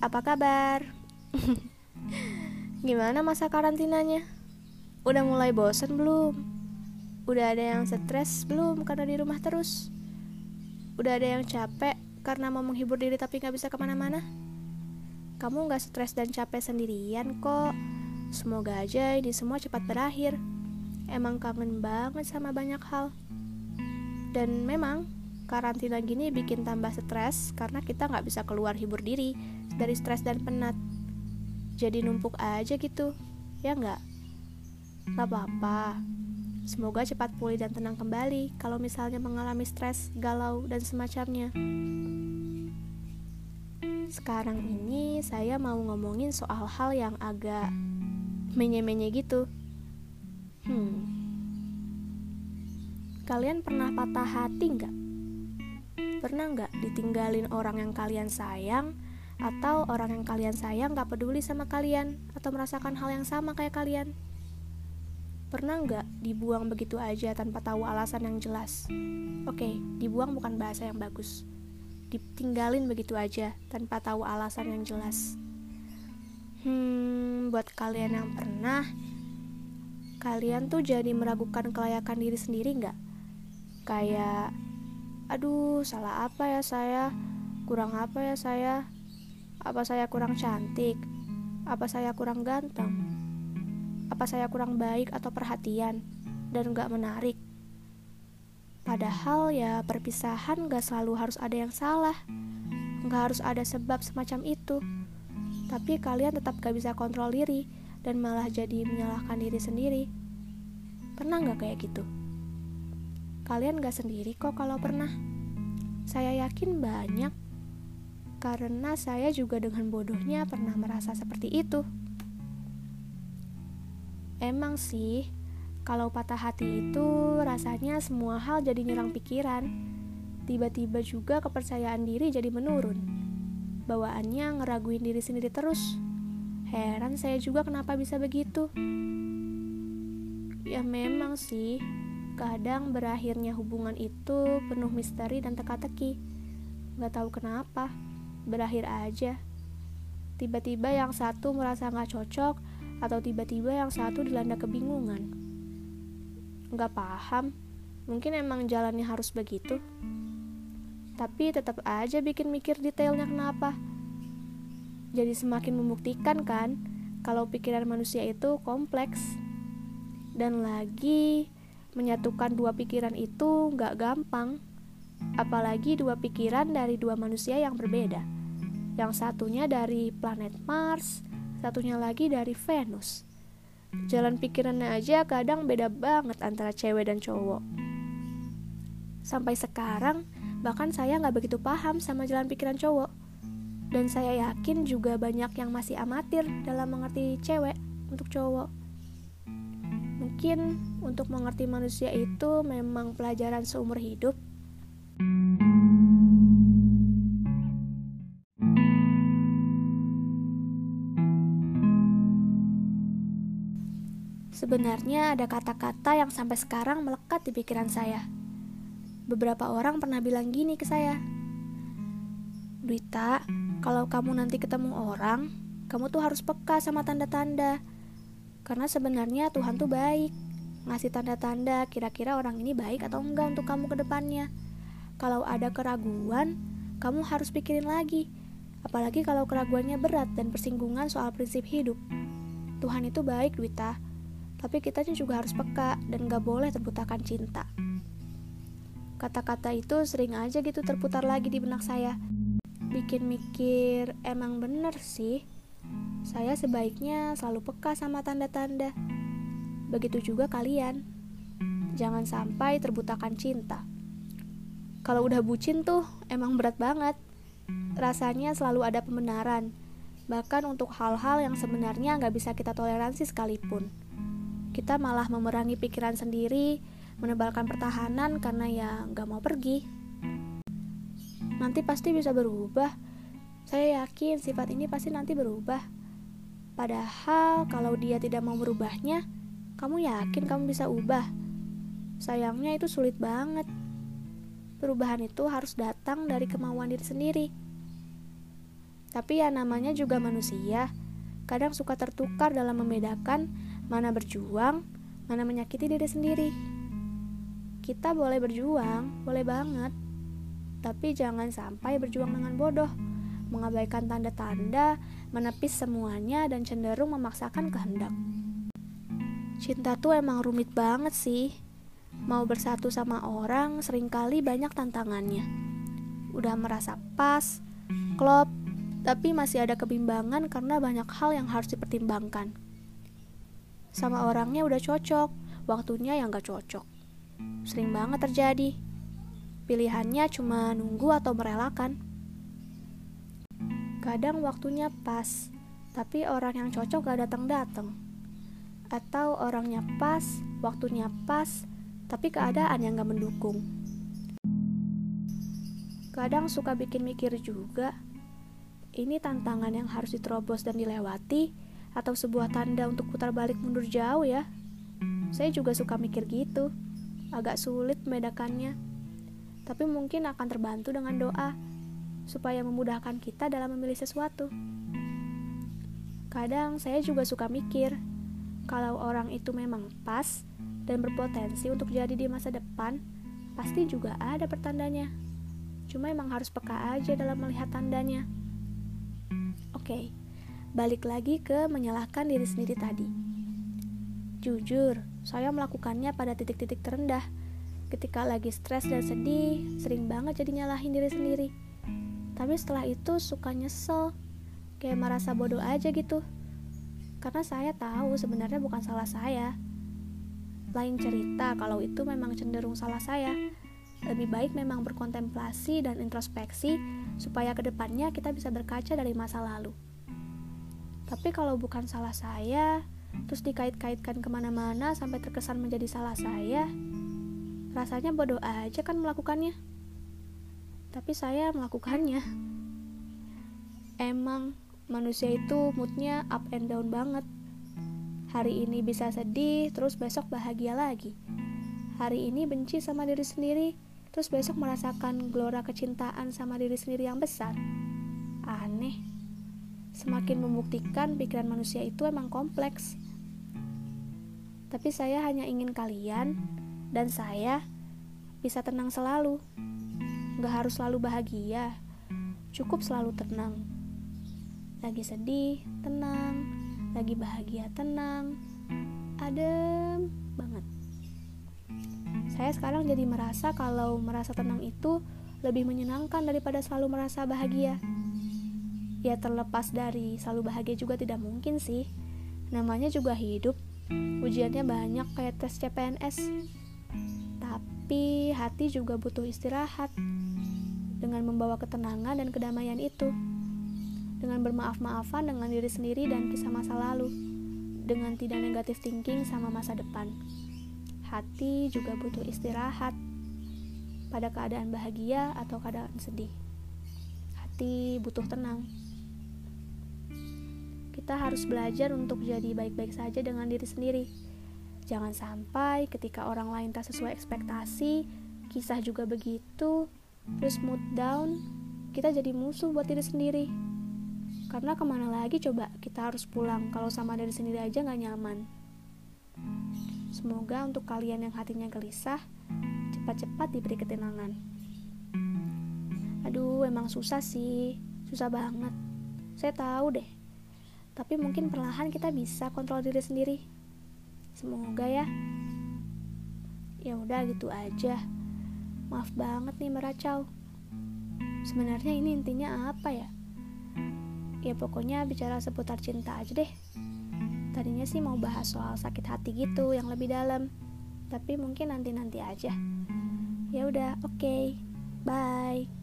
apa kabar? Gimana masa karantinanya? Udah mulai bosen belum? Udah ada yang stres belum karena di rumah terus? Udah ada yang capek karena mau menghibur diri tapi gak bisa ke mana-mana? Kamu gak stres dan capek sendirian kok. Semoga aja ini semua cepat berakhir. Emang kangen banget sama banyak hal. Dan memang karantina gini bikin tambah stres karena kita nggak bisa keluar hibur diri dari stres dan penat. Jadi numpuk aja gitu, ya nggak? Gak apa-apa. Semoga cepat pulih dan tenang kembali kalau misalnya mengalami stres, galau, dan semacamnya. Sekarang ini saya mau ngomongin soal hal yang agak menye-menye gitu. Hmm. Kalian pernah patah hati nggak? Pernah nggak ditinggalin orang yang kalian sayang atau orang yang kalian sayang gak peduli sama kalian atau merasakan hal yang sama kayak kalian? Pernah nggak dibuang begitu aja tanpa tahu alasan yang jelas? Oke, dibuang bukan bahasa yang bagus. Ditinggalin begitu aja tanpa tahu alasan yang jelas. Hmm, buat kalian yang pernah, kalian tuh jadi meragukan kelayakan diri sendiri nggak? Kayak aduh salah apa ya saya? Kurang apa ya saya? Apa saya kurang cantik? Apa saya kurang ganteng? Apa saya kurang baik atau perhatian dan gak menarik? Padahal ya perpisahan gak selalu harus ada yang salah. Gak harus ada sebab semacam itu. Tapi kalian tetap gak bisa kontrol diri dan malah jadi menyalahkan diri sendiri. Pernah gak kayak gitu? Kalian gak sendiri kok kalau pernah. Saya yakin banyak, karena saya juga dengan bodohnya pernah merasa seperti itu. Emang sih, kalau patah hati itu rasanya semua hal jadi nyerang pikiran. Tiba-tiba juga kepercayaan diri jadi menurun. Bawaannya ngeraguin diri sendiri terus. Heran saya juga kenapa bisa begitu. Ya memang sih, Kadang berakhirnya hubungan itu penuh misteri dan teka-teki. Gak tahu kenapa, berakhir aja. Tiba-tiba yang satu merasa gak cocok, atau tiba-tiba yang satu dilanda kebingungan. Gak paham, mungkin emang jalannya harus begitu. Tapi tetap aja bikin mikir detailnya kenapa. Jadi semakin membuktikan kan, kalau pikiran manusia itu kompleks. Dan lagi, Menyatukan dua pikiran itu gak gampang, apalagi dua pikiran dari dua manusia yang berbeda. Yang satunya dari planet Mars, satunya lagi dari Venus. Jalan pikirannya aja kadang beda banget antara cewek dan cowok. Sampai sekarang, bahkan saya nggak begitu paham sama jalan pikiran cowok. Dan saya yakin juga banyak yang masih amatir dalam mengerti cewek untuk cowok. Mungkin untuk mengerti manusia itu memang pelajaran seumur hidup. Sebenarnya ada kata-kata yang sampai sekarang melekat di pikiran saya. Beberapa orang pernah bilang gini ke saya. Duita, kalau kamu nanti ketemu orang, kamu tuh harus peka sama tanda-tanda karena sebenarnya Tuhan tuh baik, ngasih tanda-tanda kira-kira orang ini baik atau enggak untuk kamu ke depannya. Kalau ada keraguan, kamu harus pikirin lagi. Apalagi kalau keraguannya berat dan persinggungan soal prinsip hidup. Tuhan itu baik, Dwita. Tapi kita juga harus peka dan gak boleh terbutakan cinta. Kata-kata itu sering aja gitu terputar lagi di benak saya. Bikin mikir, emang bener sih saya sebaiknya selalu peka sama tanda-tanda. Begitu juga kalian. Jangan sampai terbutakan cinta. Kalau udah bucin tuh emang berat banget. Rasanya selalu ada pembenaran. Bahkan untuk hal-hal yang sebenarnya nggak bisa kita toleransi sekalipun. Kita malah memerangi pikiran sendiri, menebalkan pertahanan karena ya nggak mau pergi. Nanti pasti bisa berubah. Saya yakin sifat ini pasti nanti berubah Padahal kalau dia tidak mau merubahnya, kamu yakin kamu bisa ubah? Sayangnya itu sulit banget. Perubahan itu harus datang dari kemauan diri sendiri. Tapi ya namanya juga manusia. Kadang suka tertukar dalam membedakan mana berjuang, mana menyakiti diri sendiri. Kita boleh berjuang, boleh banget. Tapi jangan sampai berjuang dengan bodoh, mengabaikan tanda-tanda, menepis semuanya dan cenderung memaksakan kehendak. Cinta tuh emang rumit banget sih. Mau bersatu sama orang sering kali banyak tantangannya. Udah merasa pas, klop, tapi masih ada kebimbangan karena banyak hal yang harus dipertimbangkan. Sama orangnya udah cocok, waktunya yang gak cocok. Sering banget terjadi. Pilihannya cuma nunggu atau merelakan. Kadang waktunya pas, tapi orang yang cocok gak datang-datang. Atau orangnya pas, waktunya pas, tapi keadaan yang gak mendukung. Kadang suka bikin mikir juga, ini tantangan yang harus diterobos dan dilewati atau sebuah tanda untuk putar balik mundur jauh ya? Saya juga suka mikir gitu. Agak sulit membedakannya. Tapi mungkin akan terbantu dengan doa supaya memudahkan kita dalam memilih sesuatu. Kadang saya juga suka mikir, kalau orang itu memang pas dan berpotensi untuk jadi di masa depan, pasti juga ada pertandanya. Cuma emang harus peka aja dalam melihat tandanya. Oke, balik lagi ke menyalahkan diri sendiri tadi. Jujur, saya melakukannya pada titik-titik terendah. Ketika lagi stres dan sedih, sering banget jadi nyalahin diri sendiri. Tapi setelah itu suka nyesel, kayak merasa bodoh aja gitu. Karena saya tahu sebenarnya bukan salah saya. Lain cerita kalau itu memang cenderung salah saya. Lebih baik memang berkontemplasi dan introspeksi supaya ke depannya kita bisa berkaca dari masa lalu. Tapi kalau bukan salah saya, terus dikait-kaitkan ke mana-mana sampai terkesan menjadi salah saya, rasanya bodoh aja kan melakukannya. Tapi saya melakukannya. Emang manusia itu moodnya up and down banget. Hari ini bisa sedih, terus besok bahagia lagi. Hari ini benci sama diri sendiri, terus besok merasakan gelora kecintaan sama diri sendiri yang besar. Aneh. Semakin membuktikan pikiran manusia itu emang kompleks. Tapi saya hanya ingin kalian dan saya bisa tenang selalu. Gak harus selalu bahagia, cukup selalu tenang. Lagi sedih, tenang. Lagi bahagia, tenang. Adem banget saya sekarang jadi merasa kalau merasa tenang itu lebih menyenangkan daripada selalu merasa bahagia. Ya terlepas dari selalu bahagia juga tidak mungkin sih. Namanya juga hidup. Ujiannya banyak kayak tes CPNS. Tapi hati juga butuh istirahat. Dengan membawa ketenangan dan kedamaian itu. Dengan bermaaf-maafan dengan diri sendiri dan kisah masa lalu. Dengan tidak negatif thinking sama masa depan hati juga butuh istirahat pada keadaan bahagia atau keadaan sedih. Hati butuh tenang. Kita harus belajar untuk jadi baik-baik saja dengan diri sendiri. Jangan sampai ketika orang lain tak sesuai ekspektasi, kisah juga begitu, terus mood down, kita jadi musuh buat diri sendiri. Karena ke mana lagi coba kita harus pulang kalau sama diri sendiri aja gak nyaman. Semoga untuk kalian yang hatinya gelisah, cepat-cepat diberi ketenangan. Aduh, emang susah sih, susah banget. Saya tahu deh. Tapi mungkin perlahan kita bisa kontrol diri sendiri. Semoga ya. Ya udah gitu aja. Maaf banget nih meracau. Sebenarnya ini intinya apa ya? Ya pokoknya bicara seputar cinta aja deh. Tadinya sih mau bahas soal sakit hati gitu yang lebih dalam, tapi mungkin nanti-nanti aja. Ya udah, oke. Okay. Bye.